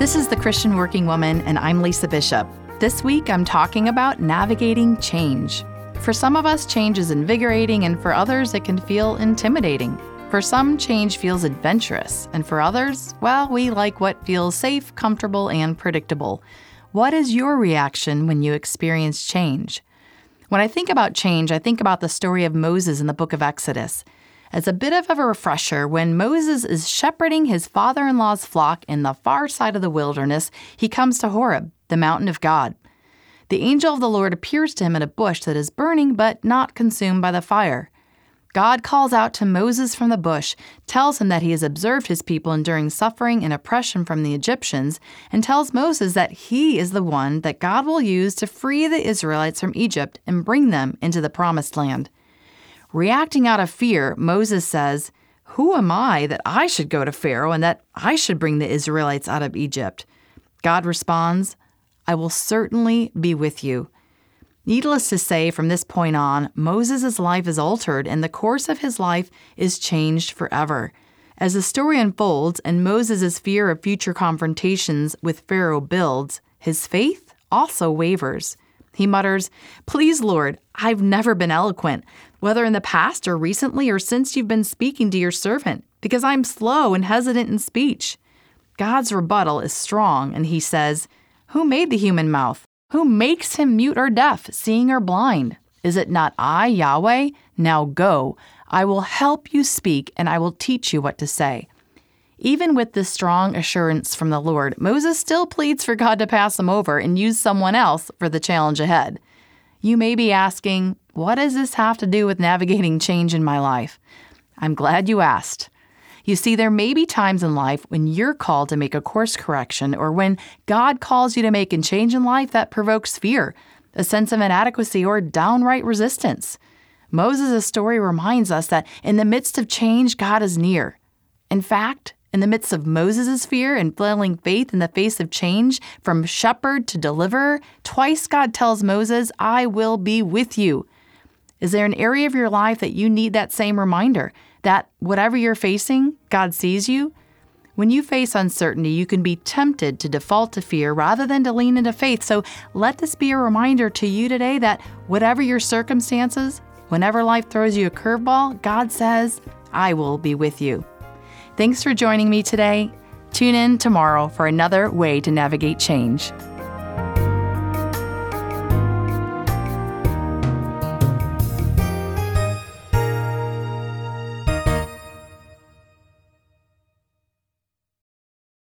This is The Christian Working Woman, and I'm Lisa Bishop. This week, I'm talking about navigating change. For some of us, change is invigorating, and for others, it can feel intimidating. For some, change feels adventurous, and for others, well, we like what feels safe, comfortable, and predictable. What is your reaction when you experience change? When I think about change, I think about the story of Moses in the book of Exodus. As a bit of a refresher, when Moses is shepherding his father in law's flock in the far side of the wilderness, he comes to Horeb, the mountain of God. The angel of the Lord appears to him in a bush that is burning but not consumed by the fire. God calls out to Moses from the bush, tells him that he has observed his people enduring suffering and oppression from the Egyptians, and tells Moses that he is the one that God will use to free the Israelites from Egypt and bring them into the promised land. Reacting out of fear, Moses says, Who am I that I should go to Pharaoh and that I should bring the Israelites out of Egypt? God responds, I will certainly be with you. Needless to say, from this point on, Moses' life is altered and the course of his life is changed forever. As the story unfolds and Moses' fear of future confrontations with Pharaoh builds, his faith also wavers. He mutters, Please, Lord, I've never been eloquent, whether in the past or recently or since you've been speaking to your servant, because I'm slow and hesitant in speech. God's rebuttal is strong, and he says, Who made the human mouth? Who makes him mute or deaf, seeing or blind? Is it not I, Yahweh? Now go. I will help you speak, and I will teach you what to say. Even with this strong assurance from the Lord, Moses still pleads for God to pass him over and use someone else for the challenge ahead. You may be asking, what does this have to do with navigating change in my life? I'm glad you asked. You see, there may be times in life when you're called to make a course correction or when God calls you to make a change in life that provokes fear, a sense of inadequacy, or downright resistance. Moses' story reminds us that in the midst of change, God is near. In fact, in the midst of Moses' fear and flailing faith in the face of change, from shepherd to deliverer, twice God tells Moses, I will be with you. Is there an area of your life that you need that same reminder? that whatever you're facing, God sees you. When you face uncertainty, you can be tempted to default to fear rather than to lean into faith. So let this be a reminder to you today that whatever your circumstances, whenever life throws you a curveball, God says, I will be with you. Thanks for joining me today. Tune in tomorrow for another way to navigate change.